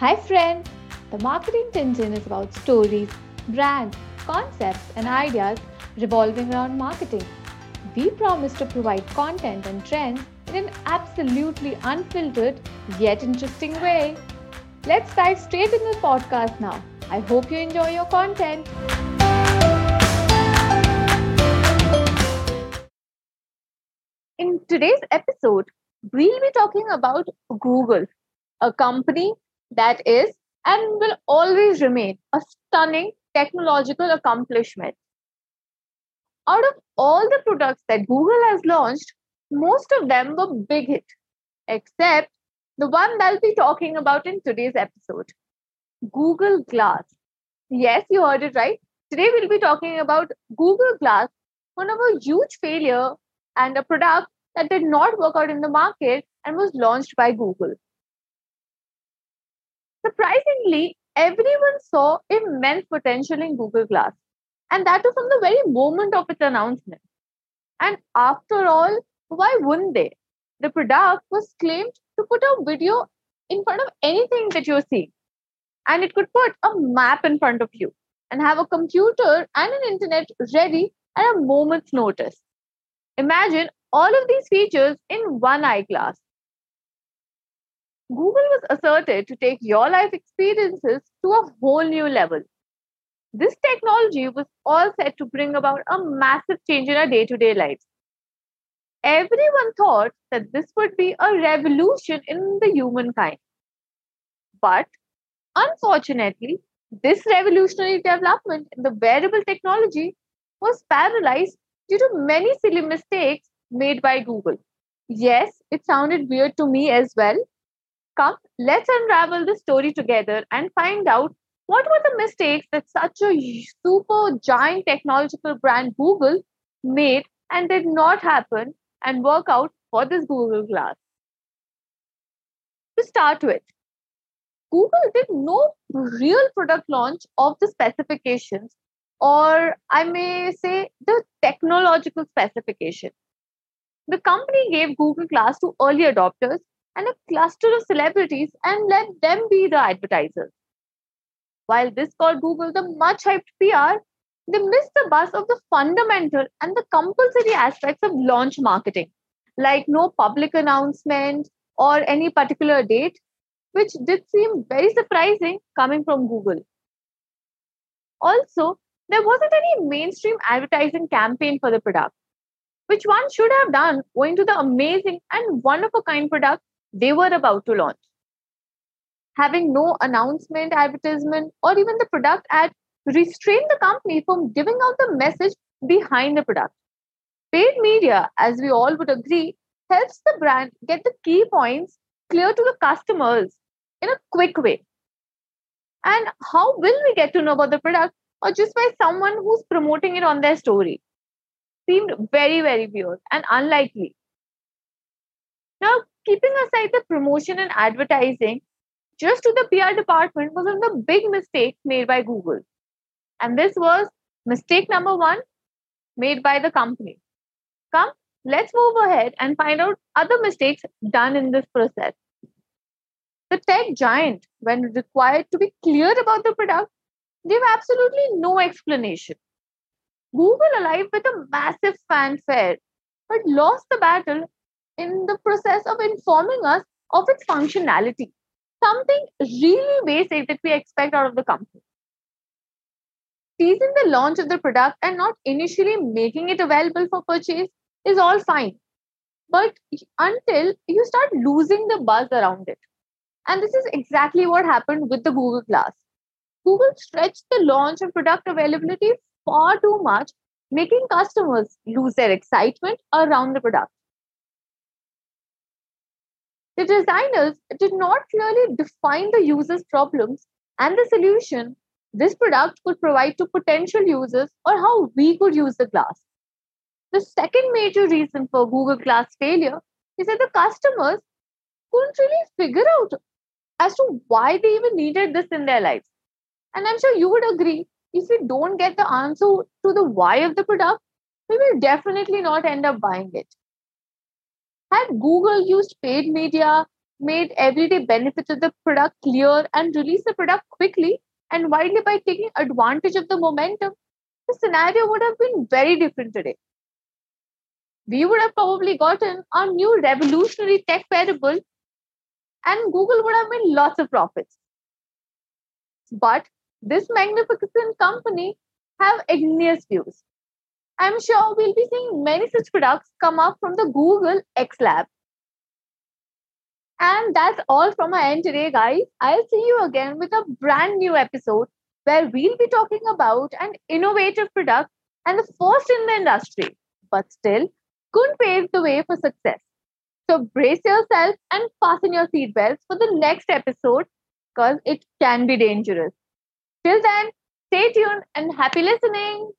Hi, friends! The Marketing Tintin is about stories, brands, concepts, and ideas revolving around marketing. We promise to provide content and trends in an absolutely unfiltered yet interesting way. Let's dive straight into the podcast now. I hope you enjoy your content. In today's episode, we'll be talking about Google, a company that is and will always remain a stunning technological accomplishment. Out of all the products that Google has launched, most of them were big hit, except the one that I'll be talking about in today's episode, Google Glass. Yes, you heard it right. Today we'll be talking about Google Glass, one of a huge failure and a product that did not work out in the market and was launched by Google. Surprisingly, everyone saw immense potential in Google Glass, and that was from the very moment of its announcement. And after all, why wouldn't they? The product was claimed to put a video in front of anything that you see, and it could put a map in front of you and have a computer and an internet ready at a moment's notice. Imagine all of these features in one eyeglass. Google was asserted to take your life experiences to a whole new level. This technology was all set to bring about a massive change in our day to day lives. Everyone thought that this would be a revolution in the humankind. But unfortunately, this revolutionary development in the wearable technology was paralyzed due to many silly mistakes made by Google. Yes, it sounded weird to me as well, Come, let's unravel the story together and find out what were the mistakes that such a super giant technological brand Google made and did not happen and work out for this Google Glass. To start with, Google did no real product launch of the specifications, or I may say the technological specification. The company gave Google Glass to early adopters and a cluster of celebrities and let them be the advertisers. While this called Google the much hyped PR, they missed the bus of the fundamental and the compulsory aspects of launch marketing, like no public announcement or any particular date, which did seem very surprising coming from Google. Also, there wasn't any mainstream advertising campaign for the product, which one should have done owing to the amazing and one of a kind product they were about to launch. Having no announcement, advertisement, or even the product ad restrained the company from giving out the message behind the product. Paid media, as we all would agree, helps the brand get the key points clear to the customers in a quick way. And how will we get to know about the product or just by someone who's promoting it on their story? Seemed very, very weird and unlikely. Now, keeping aside the promotion and advertising, just to the PR department was one of the big mistakes made by Google. And this was mistake number one made by the company. Come, let's move ahead and find out other mistakes done in this process. The tech giant, when required to be clear about the product, gave absolutely no explanation. Google arrived with a massive fanfare, but lost the battle in the process of informing us of its functionality, something really basic that we expect out of the company. Teasing the launch of the product and not initially making it available for purchase is all fine. But until you start losing the buzz around it. And this is exactly what happened with the Google Glass. Google stretched the launch and product availability far too much, making customers lose their excitement around the product. The designers did not clearly define the user's problems and the solution this product could provide to potential users or how we could use the glass. The second major reason for Google Glass failure is that the customers couldn't really figure out as to why they even needed this in their lives. And I'm sure you would agree if we don't get the answer to the why of the product, we will definitely not end up buying it. Had Google used paid media made everyday benefits of the product clear and released the product quickly and widely by taking advantage of the momentum, the scenario would have been very different today. We would have probably gotten a new revolutionary tech wearable and Google would have made lots of profits. But this magnificent company have igneous views. I'm sure we'll be seeing many such products come up from the Google X Lab. And that's all from my end today, guys. I'll see you again with a brand new episode where we'll be talking about an innovative product and the first in the industry, but still couldn't pave the way for success. So brace yourself and fasten your seatbelts for the next episode because it can be dangerous. Till then, stay tuned and happy listening.